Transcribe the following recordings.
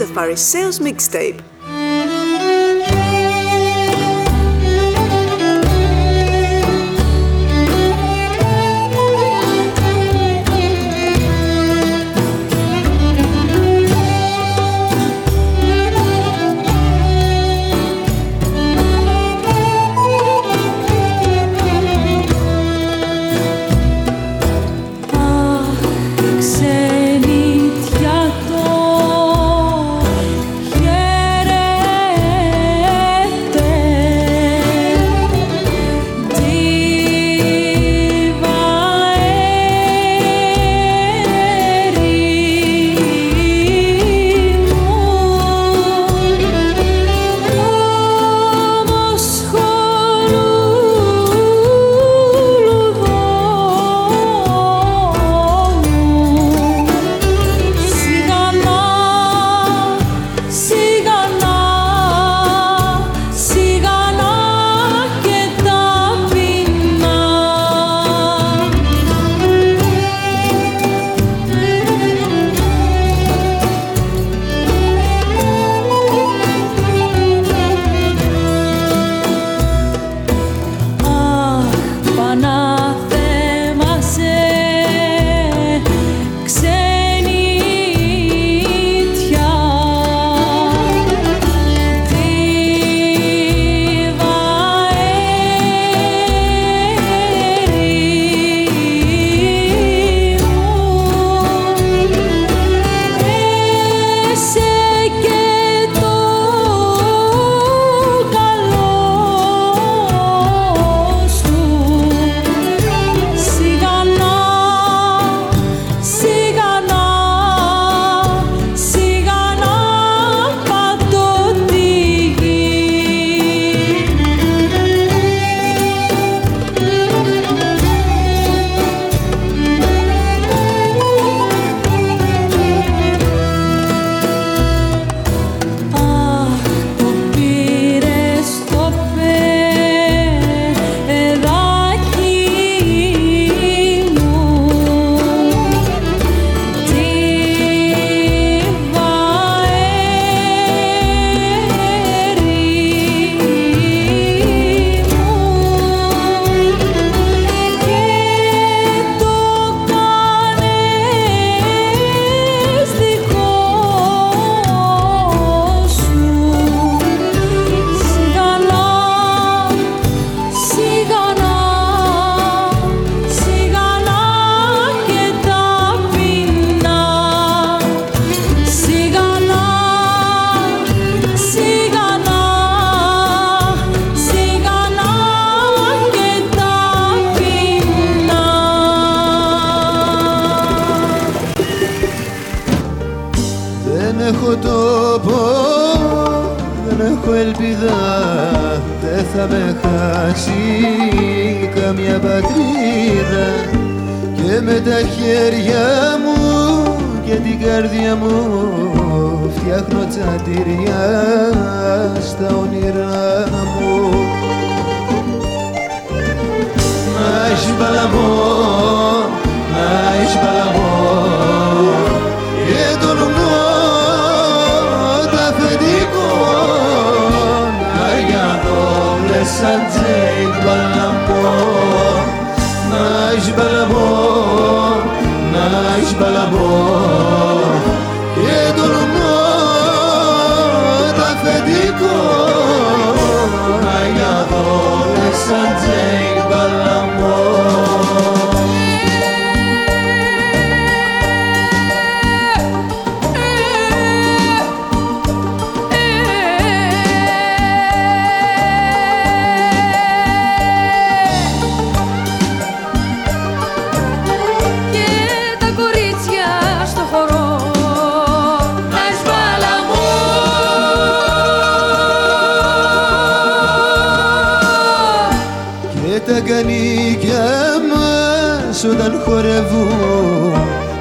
Of Parish Sales Mixtape. με τα χέρια μου και την καρδιά μου φτιάχνω τσατήρια στα όνειρά μου. Άις παλαμό, άις παλαμό και τολμώ τα αφεντικό να γιανώ σαν τζέι παλαμό. Άις παλαμό mais balabor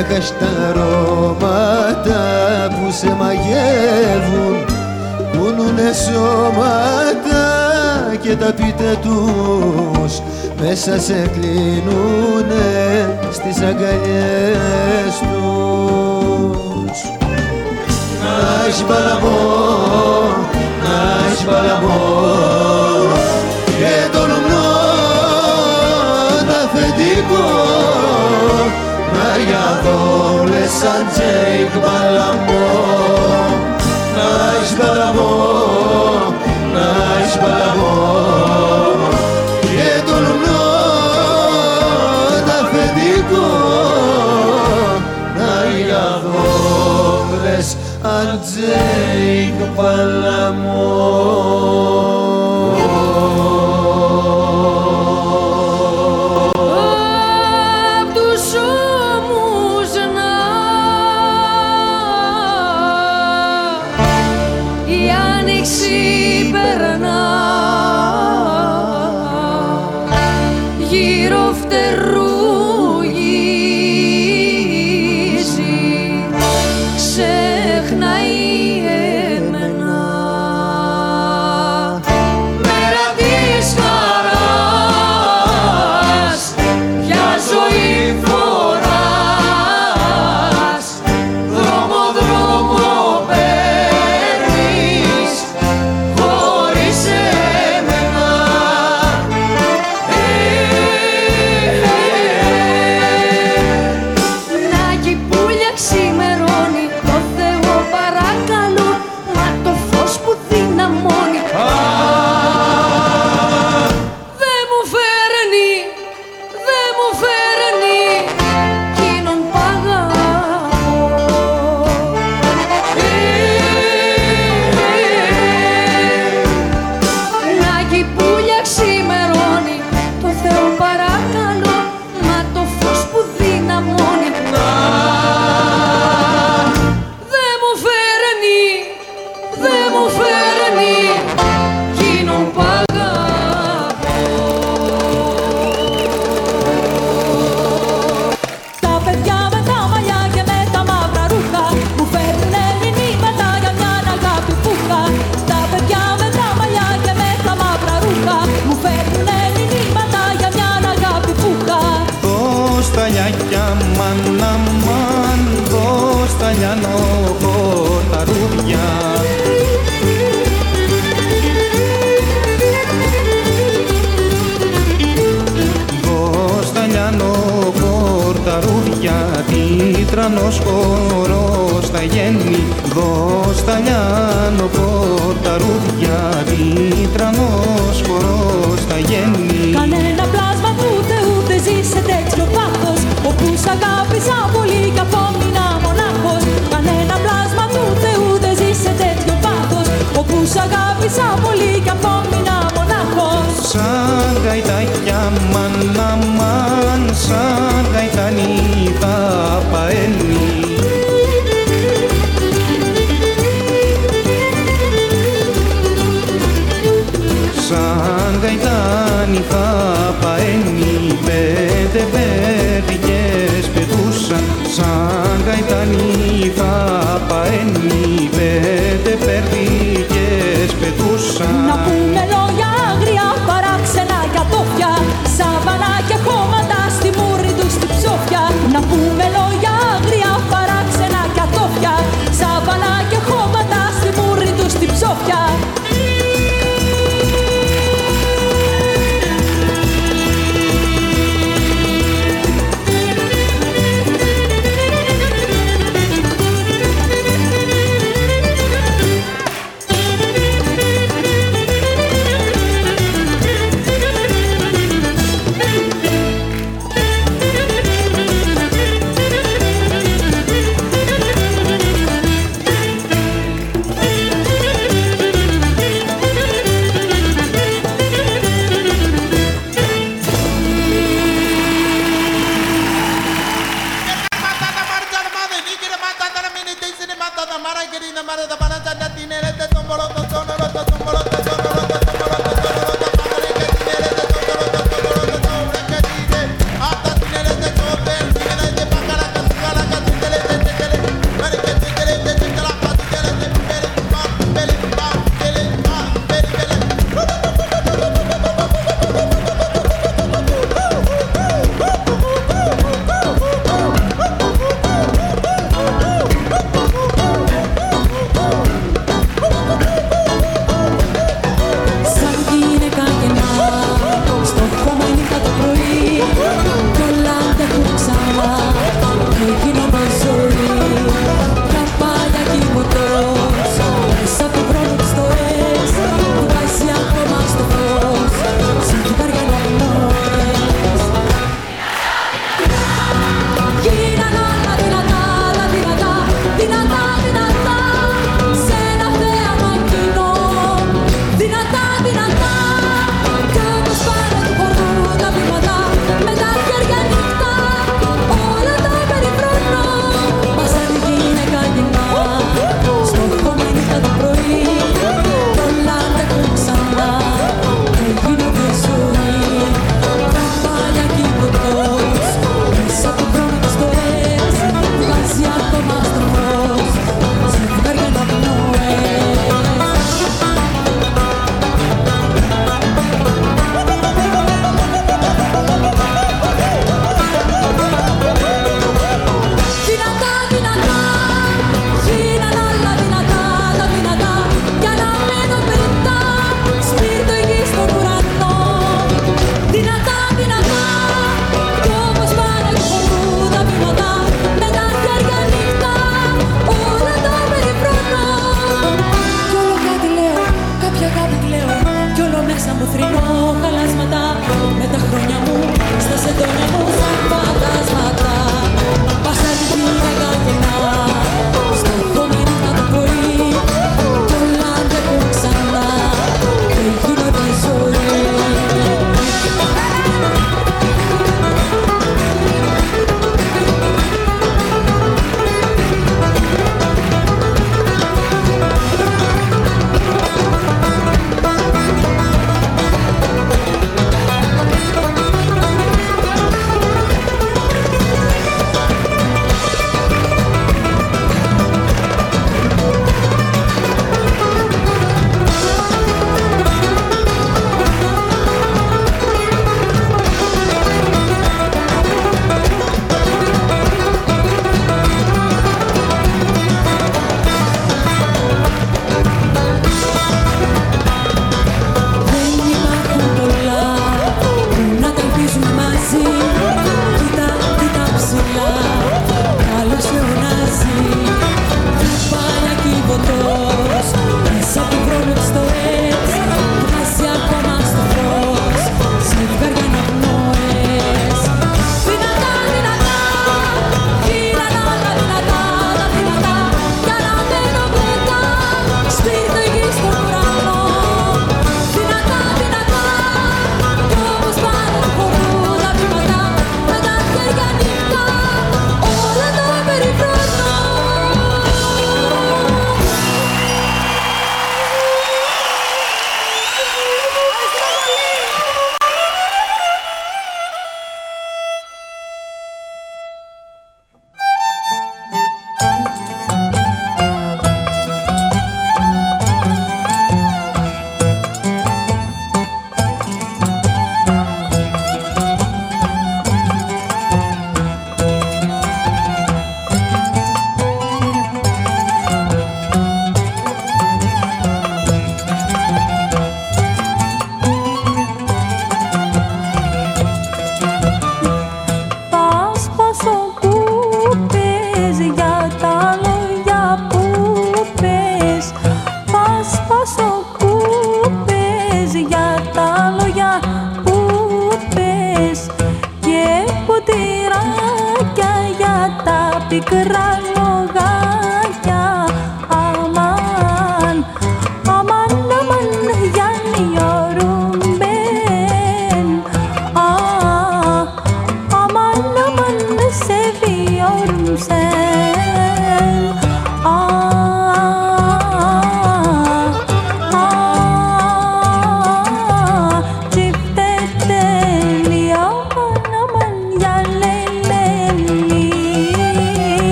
έχεις τα αρώματα που σε μαγεύουν κουνούνε σώματα και τα πίτα τους. Μέσα σε κλείνουνε στις αγκαλιές τους. Να είσαι παλαμό, να είσαι σαν Τζέικ Μπαλαμό. Να έχεις Μπαλαμό, να έχεις Μπαλαμό. Και τολμνώ τα αφεντικό να είναι αγόβλες αν Τζέικ Μπαλαμό. γύρω φτερού. Nifa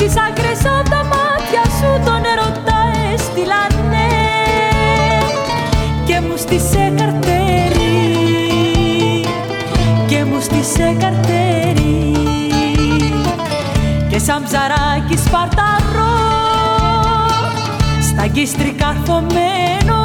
Τις άκρες τα μάτια σου τον ερωτά έστειλανε Και μου στήσε καρτέρι Και μου στήσε καρτέρι Και σαν ψαράκι σπαρταρό Στα γκίστρη καρφωμένο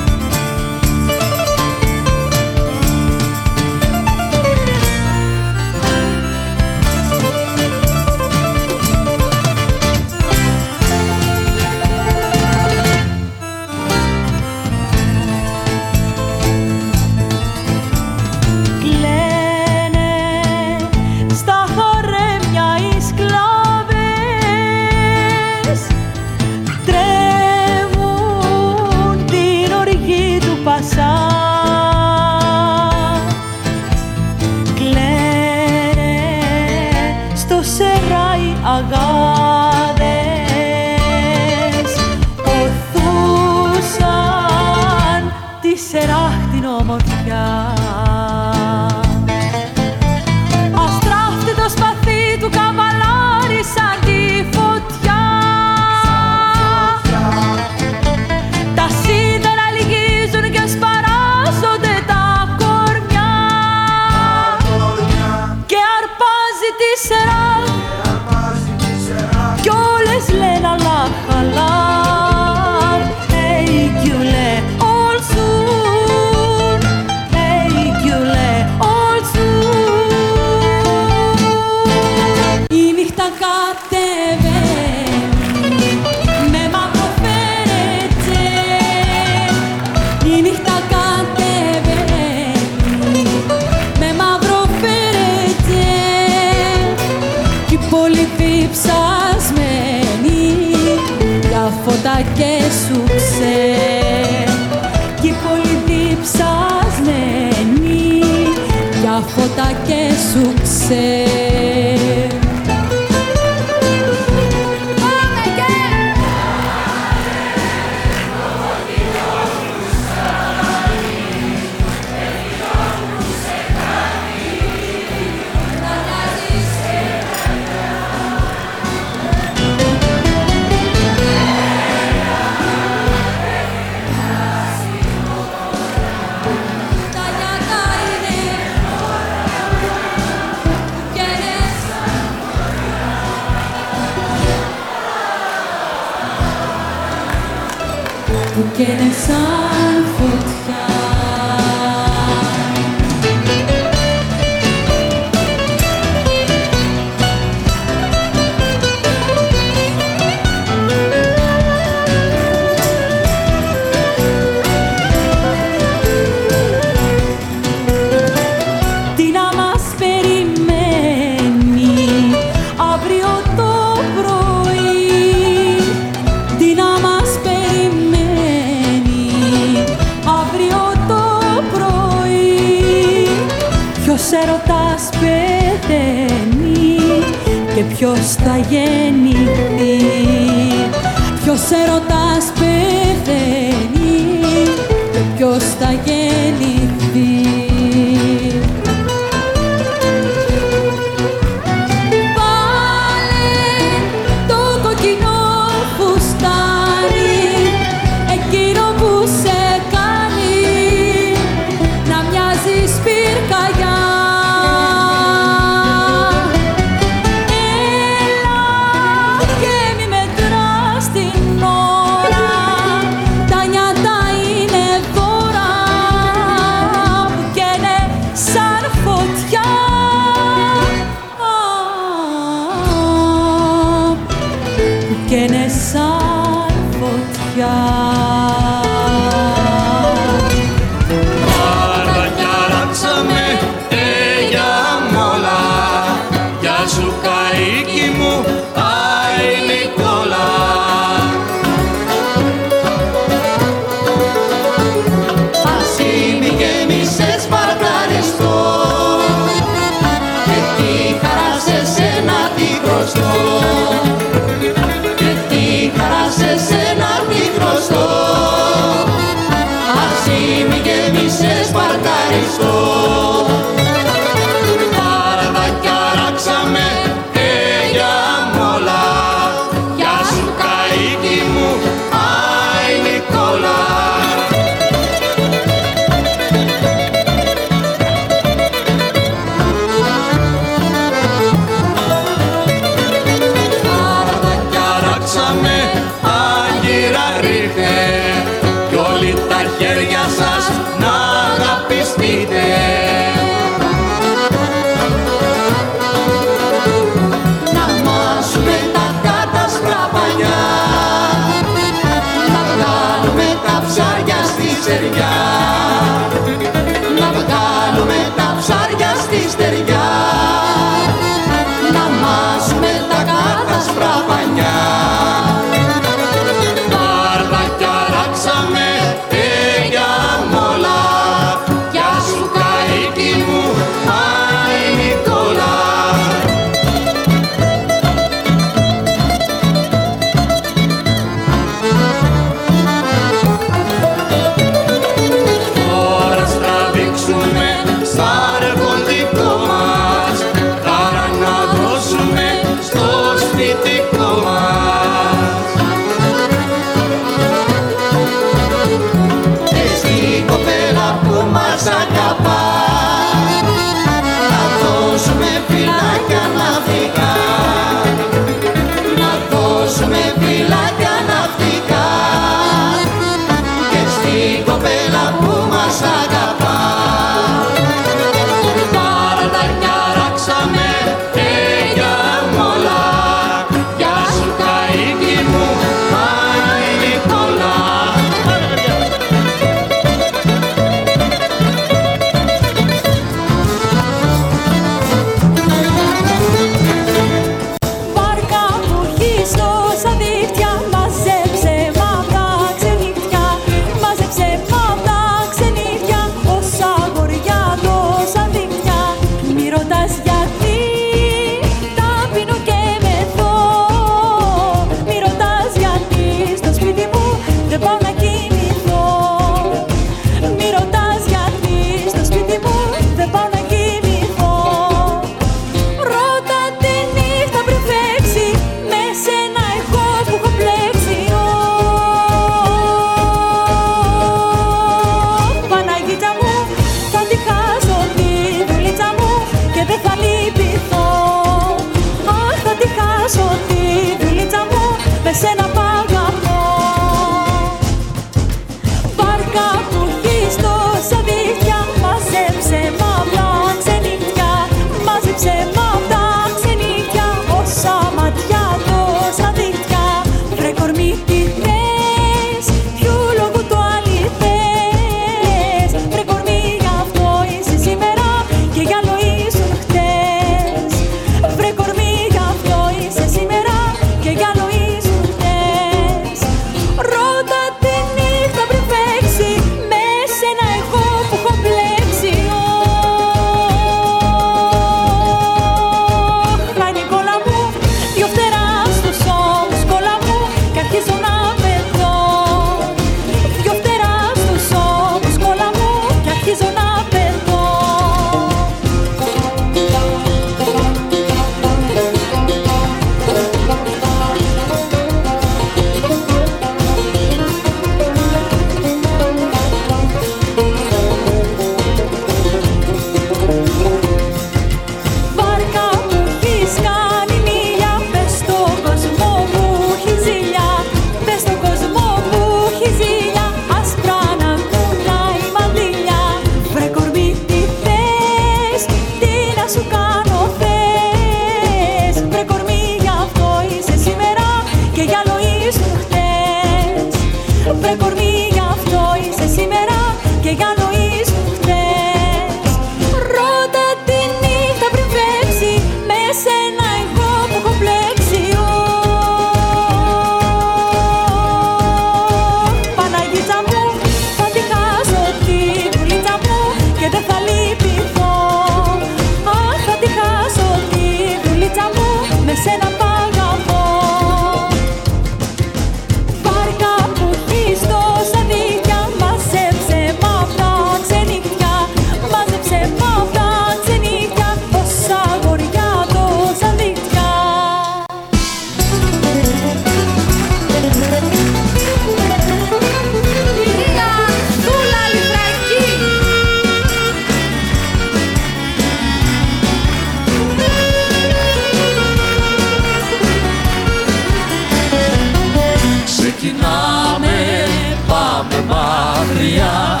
μακριά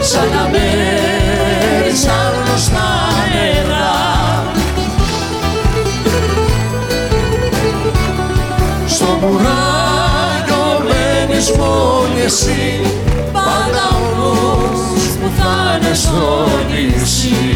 σαν να μέρη σαν γνωστά νερά. Στον ουράνιο μένεις μόνη εσύ πάντα όμως που θα είναι στο νησί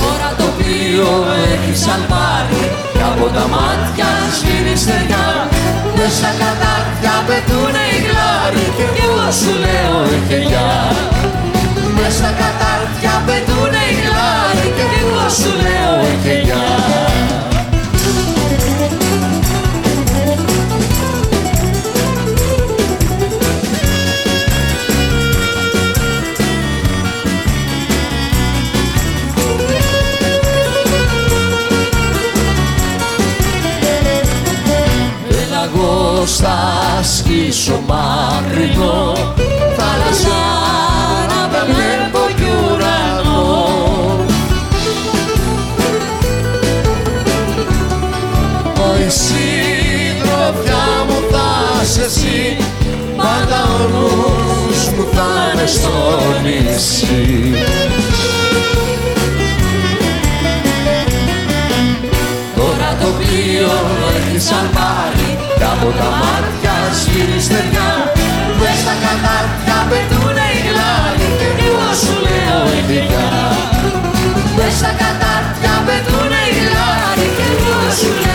Τώρα το πλοίο έχει σαλπάρει Κι από τα μάτια σφύρει στεριά. Μέσα κατάρτια πετούνε οι γλάροι Και εγώ σου λέω έχει γεια Μέσα κατάρτια πετούνε οι γλάροι Και εγώ σου λέω έχει σκίσω μακρινό Θάλασσα να με βλέπω κι ουρανό. Ω η συντροφιά μου θα είσαι εσύ Πάντα ο νους μου θα είναι στο νησί. Τώρα το πλοίο έχει σαν πάρει Κι από τα μάτια σφύρει στεριά. Μες στα κατάρτια πετούνε οι γλάροι Και εγώ σου λέω ειδικά Μες στα κατάρτια πετούνε οι γλάροι Και εγώ σου λέω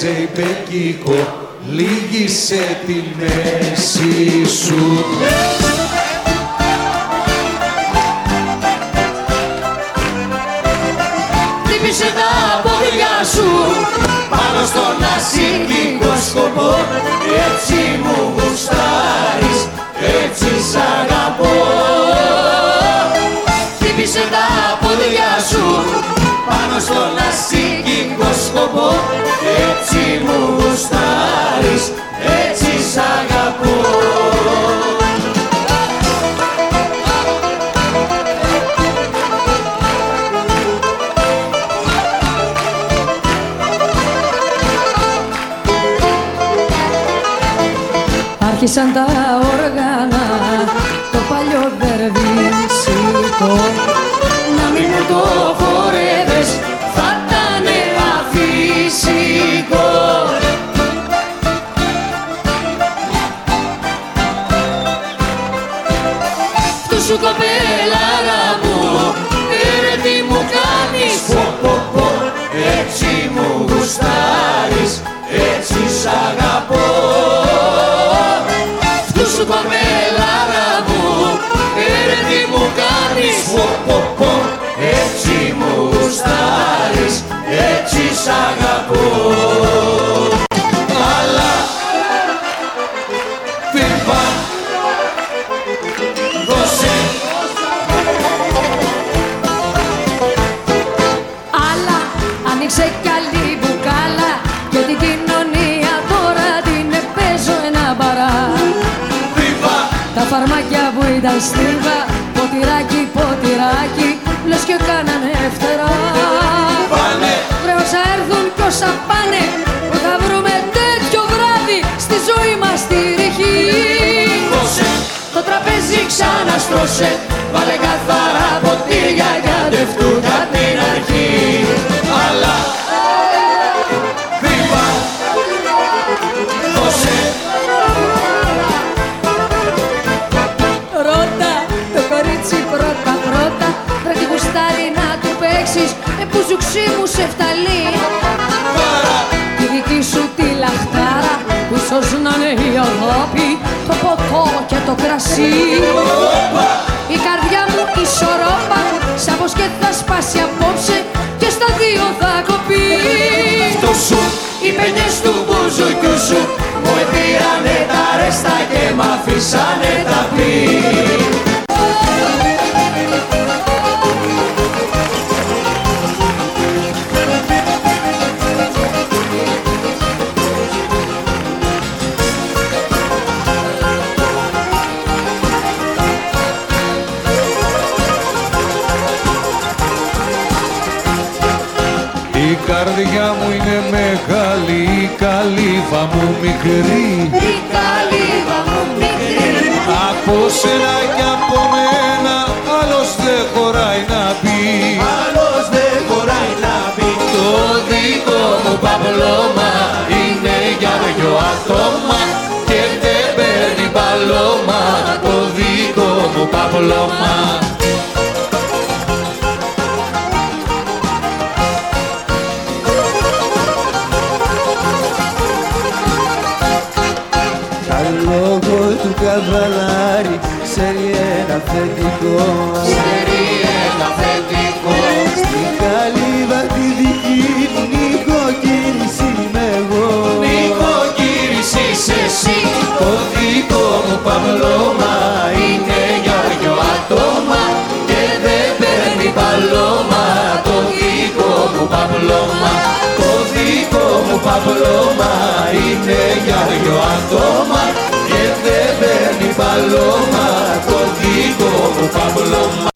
Ζεϊπεκίκο λίγησε τη μέση σου. Χτύπησε τα πόδια σου. Πάνω στον ασύγκικο σκοπό. Έτσι μου γουστάρεις, έτσι σ' αγαπώ στον ασύγκικο σκοπό. Έτσι μου γουστάρεις, έτσι σ' αγαπώ. Άρχισαν τα όργανα, το παλιό βερβίσικο Να πω, πω, πω. Έτσι μου γουστάρεις, έτσι σ' αγαπώ. Αλλά φύγα δώσε. Αλλά άνοιξε κι άλλη μπουκάλα Και την κοινωνία τώρα την παίζω ένα μπαρά. Φύγα Τα φαρμάκια που ήταν στίβα όσα πάνε Που θα βρούμε τέτοιο βράδυ Στη ζωή μας τη ρηχή. Δώσε Το τραπέζι ξαναστρώσε Βάλε καθαρά ποτήρια για δευτούκα την αρχή του παίξεις Ε που ζουξί μου σε φταλεί. Τη δική σου τη λαχτάρα Που ίσως να είναι η αγάπη Το ποτό και το κρασί. Η καρδιά μου ισορρόπα Σάπως και θα σπάσει απόψε Και στα δύο θα κοπεί. Το σου Οι παινιές του μπουζουκιού σου Μου επήρανε τα ρέστα και μ' αφήσανε τα πει καρδιά μου είναι μεγάλη, η καλύβα μου μικρή. Η καλύβα μου μικρή. Από σένα και από μένα άλλος δεν χωράει να πει. Άλλος δεν χωράει να πει. Το δικό μου παπλώμα Είναι για δυο άτομα Και δεν παίρνει παλώμα. Το δικό μου παπλώμα θετικό τη δική μου νοικοκύρης είμαι εσύ. Το δικό μου παπλόμα είναι για δυο άτομα Και δεν παίρνει παλώμα. Το δικό μου παπλόμα, Το δικό μου παπλόμα είναι για δυο άτομα και δεν παίρνει παλώμα το παπλωμά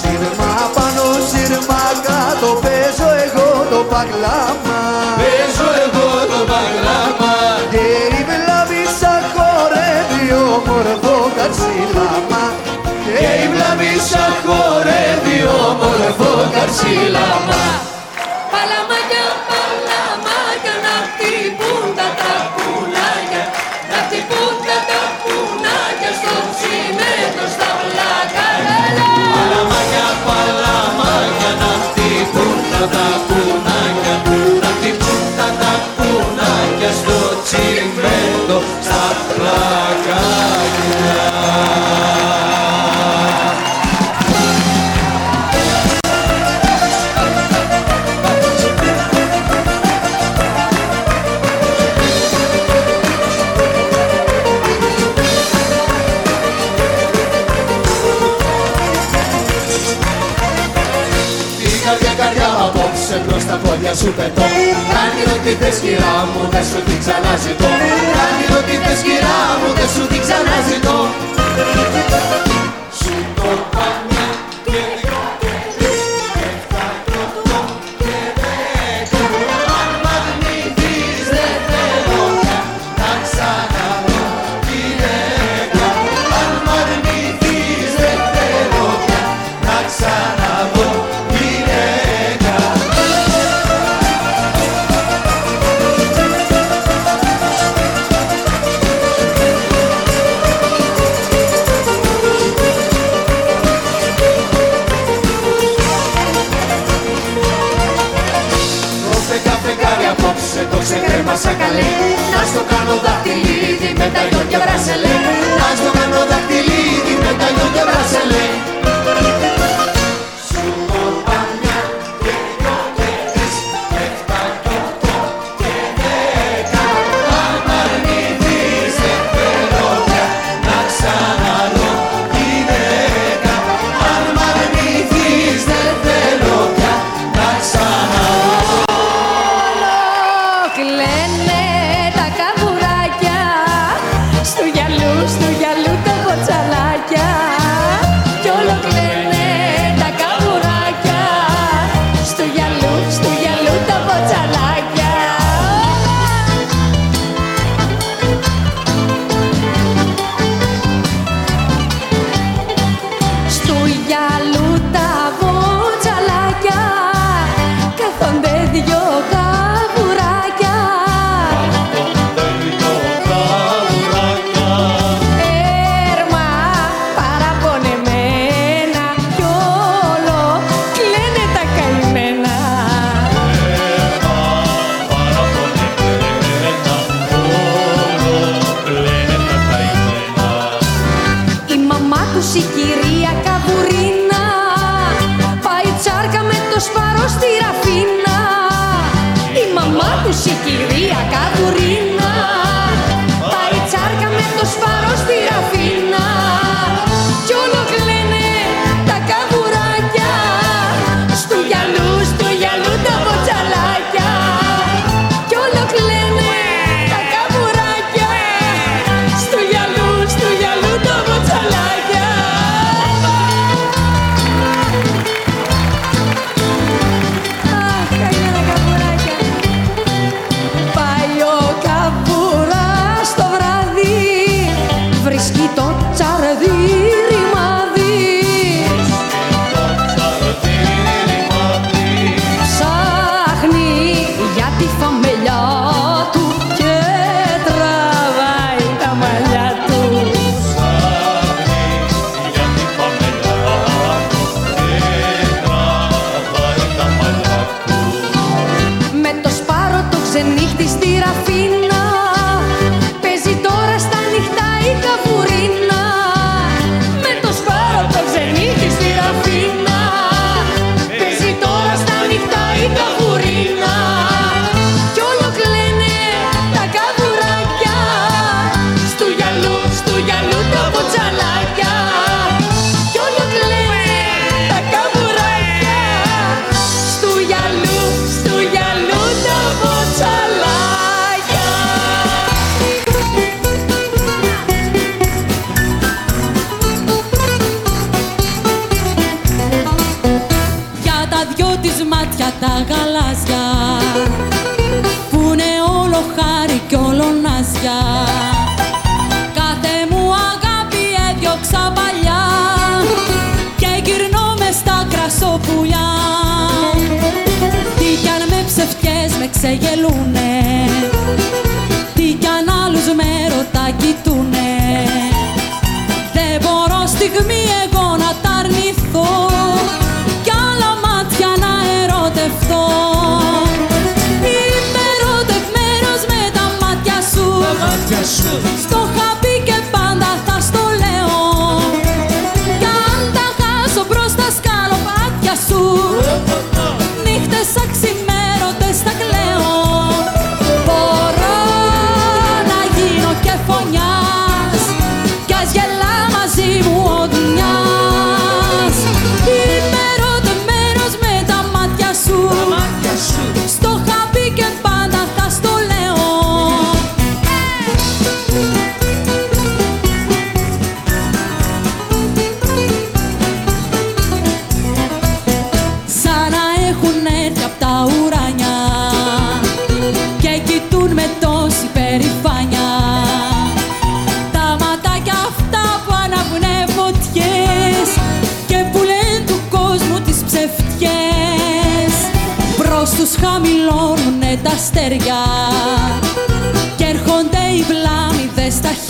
Σύρμα πάνω, σύρμα κάτω, παίζω εγώ το παγλάμα. Παίζω εγώ το παγλάμα. Και η λάβει σαν χορεύει όμορφο καρσιλάμα. Και η λάβει σαν χορεύει όμορφο καρσιλάμα. Take me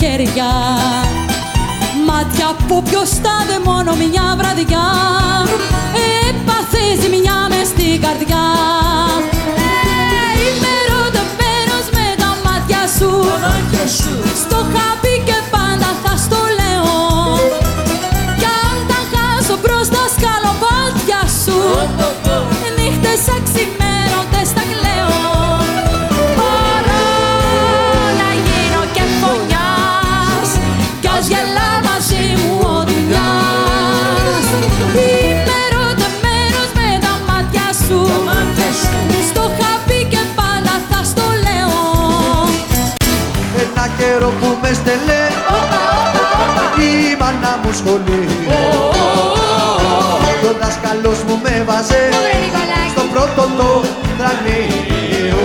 χέρια. Μάτια που ποιος τα δε μόνο μια βραδιά. Έπαθες ζημιά μες στην καρδιά. Ε, Είμαι ερωτευμένος με τα μάτια σου. Μάτια σου. Στο χάπι και πάντα θα στο λέω. Κι αν τα χάσω μπροστά σκαλοπάτια σου. Νύχτες αξιμέρωτες η μάνα μου σχολείο Το δάσκαλος μου με βάζε στο πρώτο το δρανείο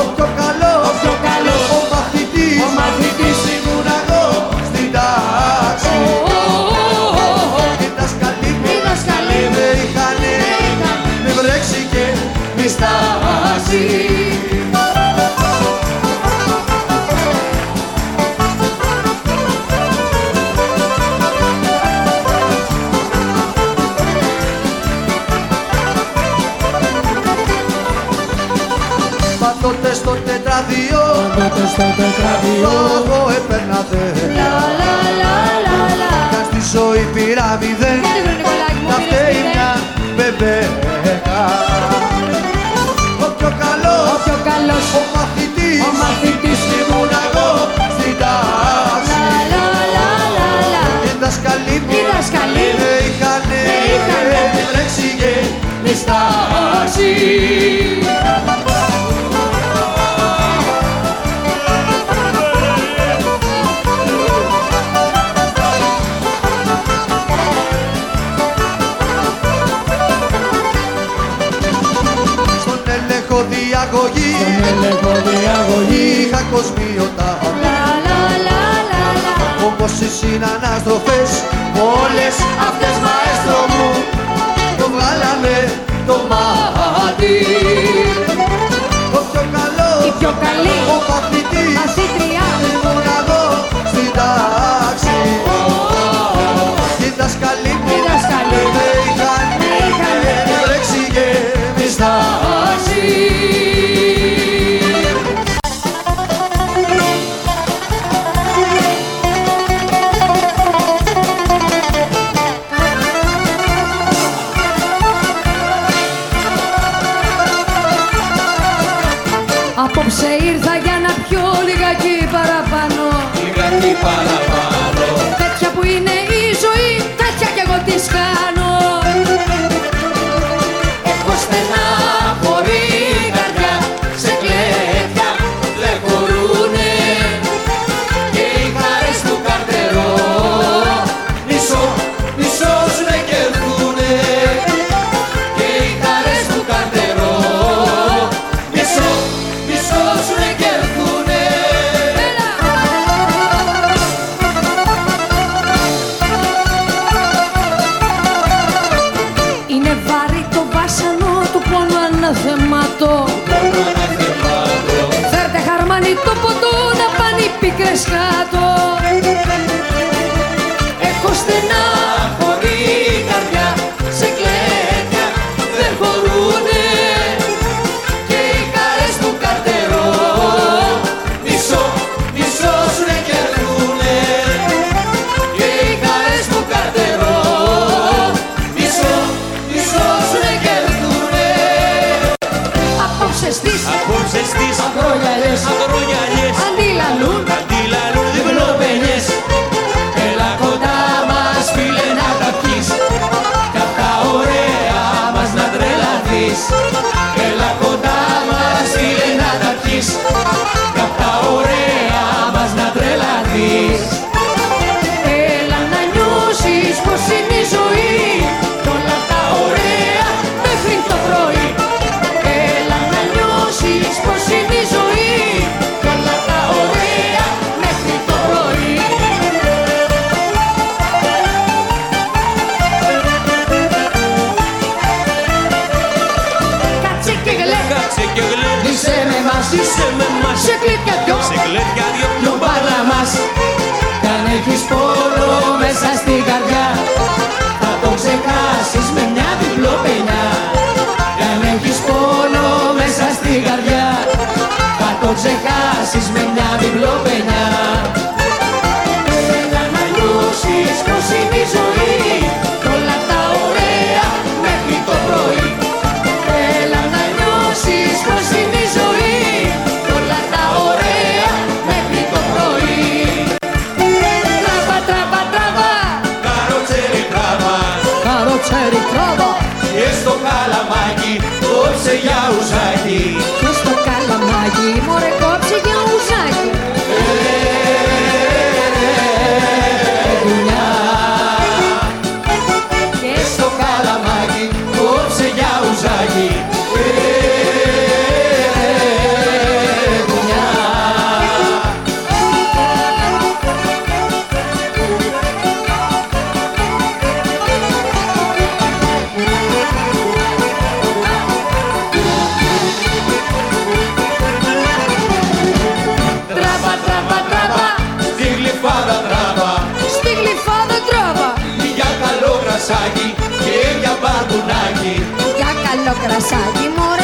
Ο πιο καλός, Ο πιο καλός, ο μαθητής, ο μαθητής. ήμουν εγώ στην τάξη. Οι δάσκαλοι μου Οι δάσκαλοι μου με είχανε με βρέξει και μη στάσει Τότε στο τετράδιο εγώ έπαιρνα δε Κι αν στη ζωή πήρα μηδέν Να φταίει μια μπεμπέκα. Ο πιο καλός, Ο πιο καλός, ο μαθητής ο μαθητής. Ήμουν εγώ στην τάξη Οι δάσκαλοι μου Οι δάσκαλοι με είχανε. είχανε. Βρέξει και μη στάσει διαγωγή είχα κοσμιωτά Όμως οι συναναστροφές όλες αυτές μαέστρο μου το βγάλανε το μάτι. Ο πιο καλός, Η πιο καλή ο μαθητής μαθήτρια ήμουν εγώ στην τάξη πάνει το ποτό να πάνε οι πίκρες κάτω. Essa de morar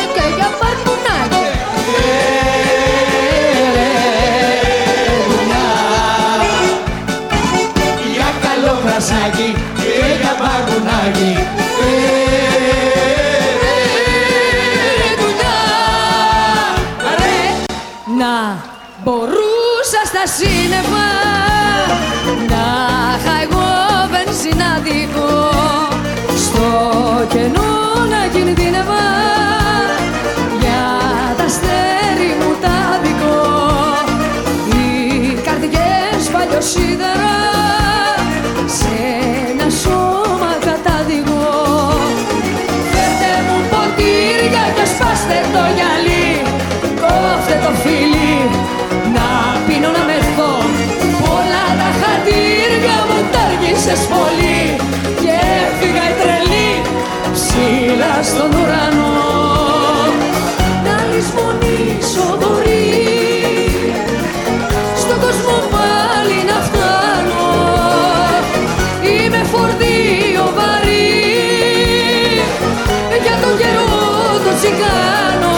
τσιγκάνο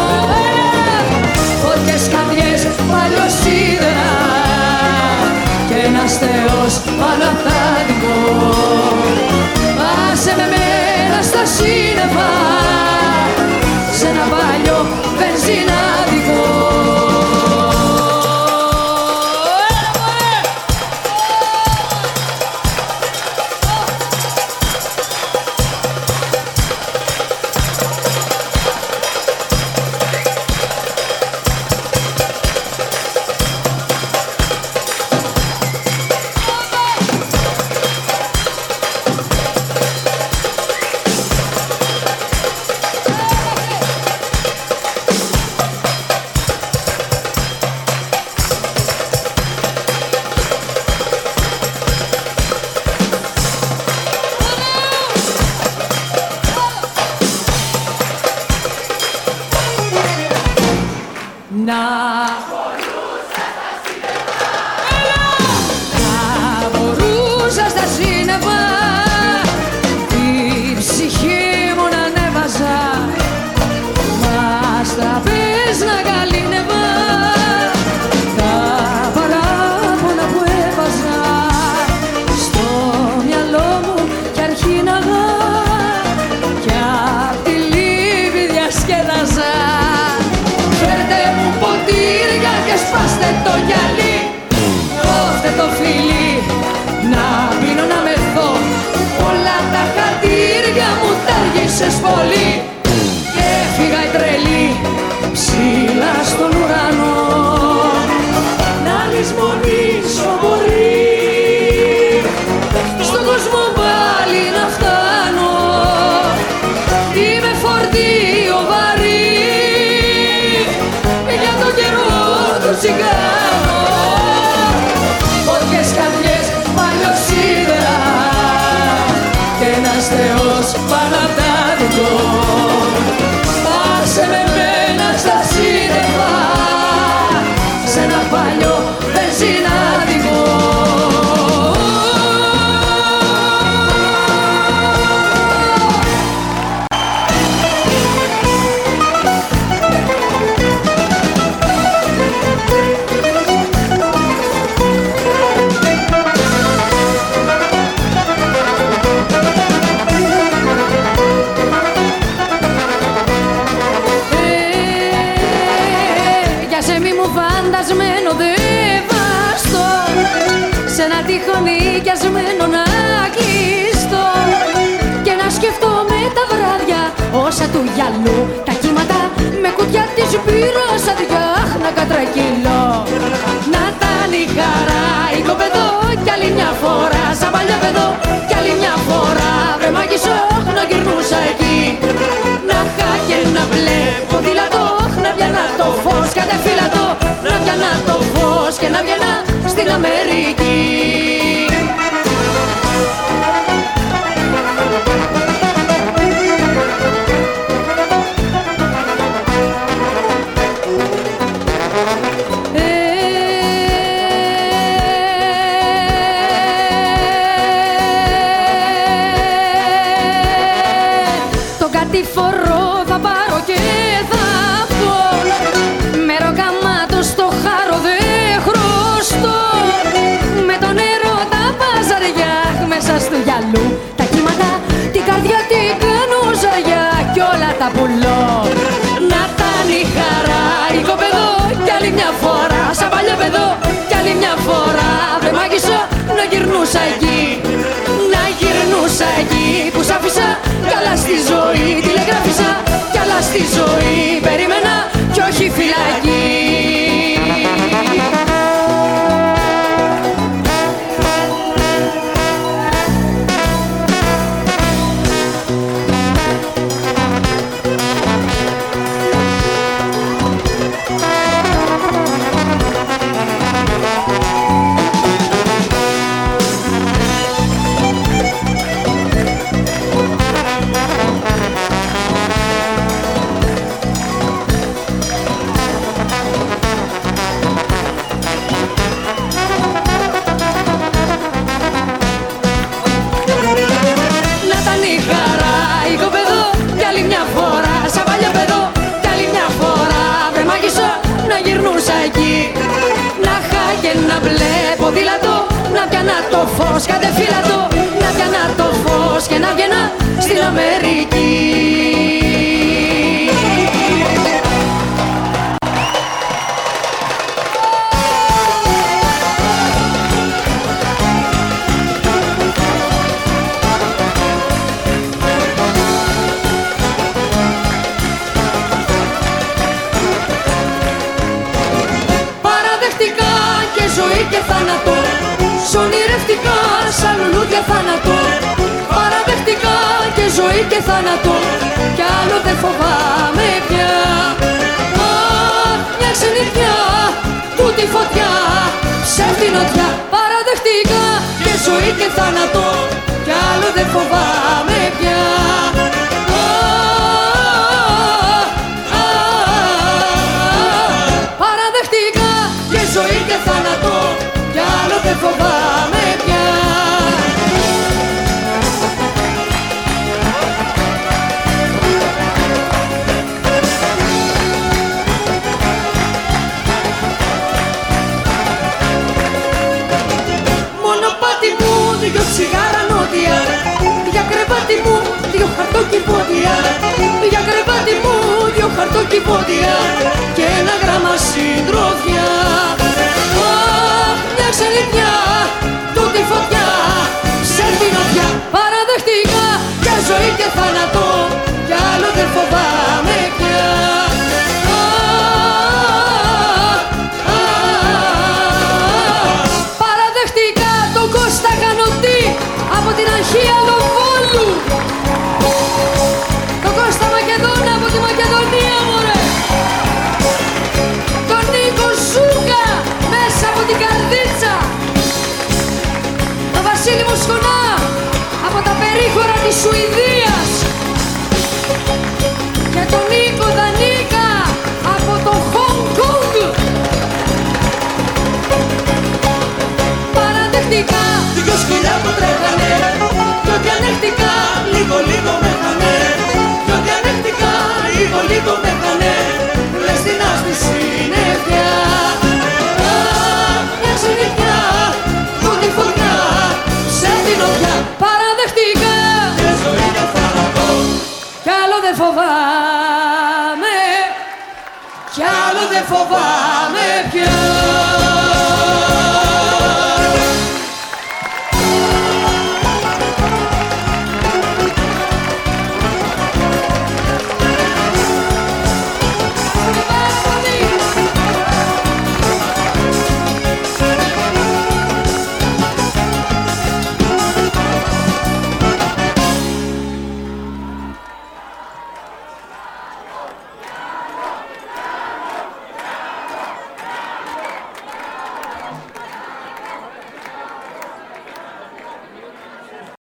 Φωτιές, καρδιές, παλιός σίδερα. Και ένας θεός πάνω Nah. Αγαπούσες πολύ. πήρω σαν διάχ να κατρακυλώ Να ήταν η χαρά, η κι άλλη μια φορά. Σαν παλιά παιδό κι άλλη μια φορά. Βρε να γυρνούσα εκεί. Να χα και να βλέπω δυνατό, να πιανά το φως. Κατεφύλατο, να πιανά το φως. Και να βγαινα στην Αμερική. τηλεγράφησα κι άλλα στη ζωή. Τηλεγράφησα κι άλλα στη ζωή. Περίμενα κι όχι φυλακή. φοβάμαι πια. Μονοπάτι μου δυο τσιγάρα νότια. Για κρεβάτι μου δυο χαρτοκιβώτια για κρεβάτι μου δυο χαρτοκιβώτια και ένα γράμμα συντροφιά. Ξερνιά τούτη φωτιά Σε την οδιά. Παραδεχτικά. Για ζωή και θάνατο Κι άλλο δεν φοβάμαι ανέχτηκα λίγο λίγο με χανε. Κι ό,τι ανέχτηκα λίγο λίγο με χανε. Λες την άσπη συννεφιά Αχ, μια ξενιτιά που τη φωτιά. Σε την οδιά Παραδεκτικά Και ζωή και θάνατο Κι άλλο δεν φοβάμαι. Κι άλλο δεν φοβάμαι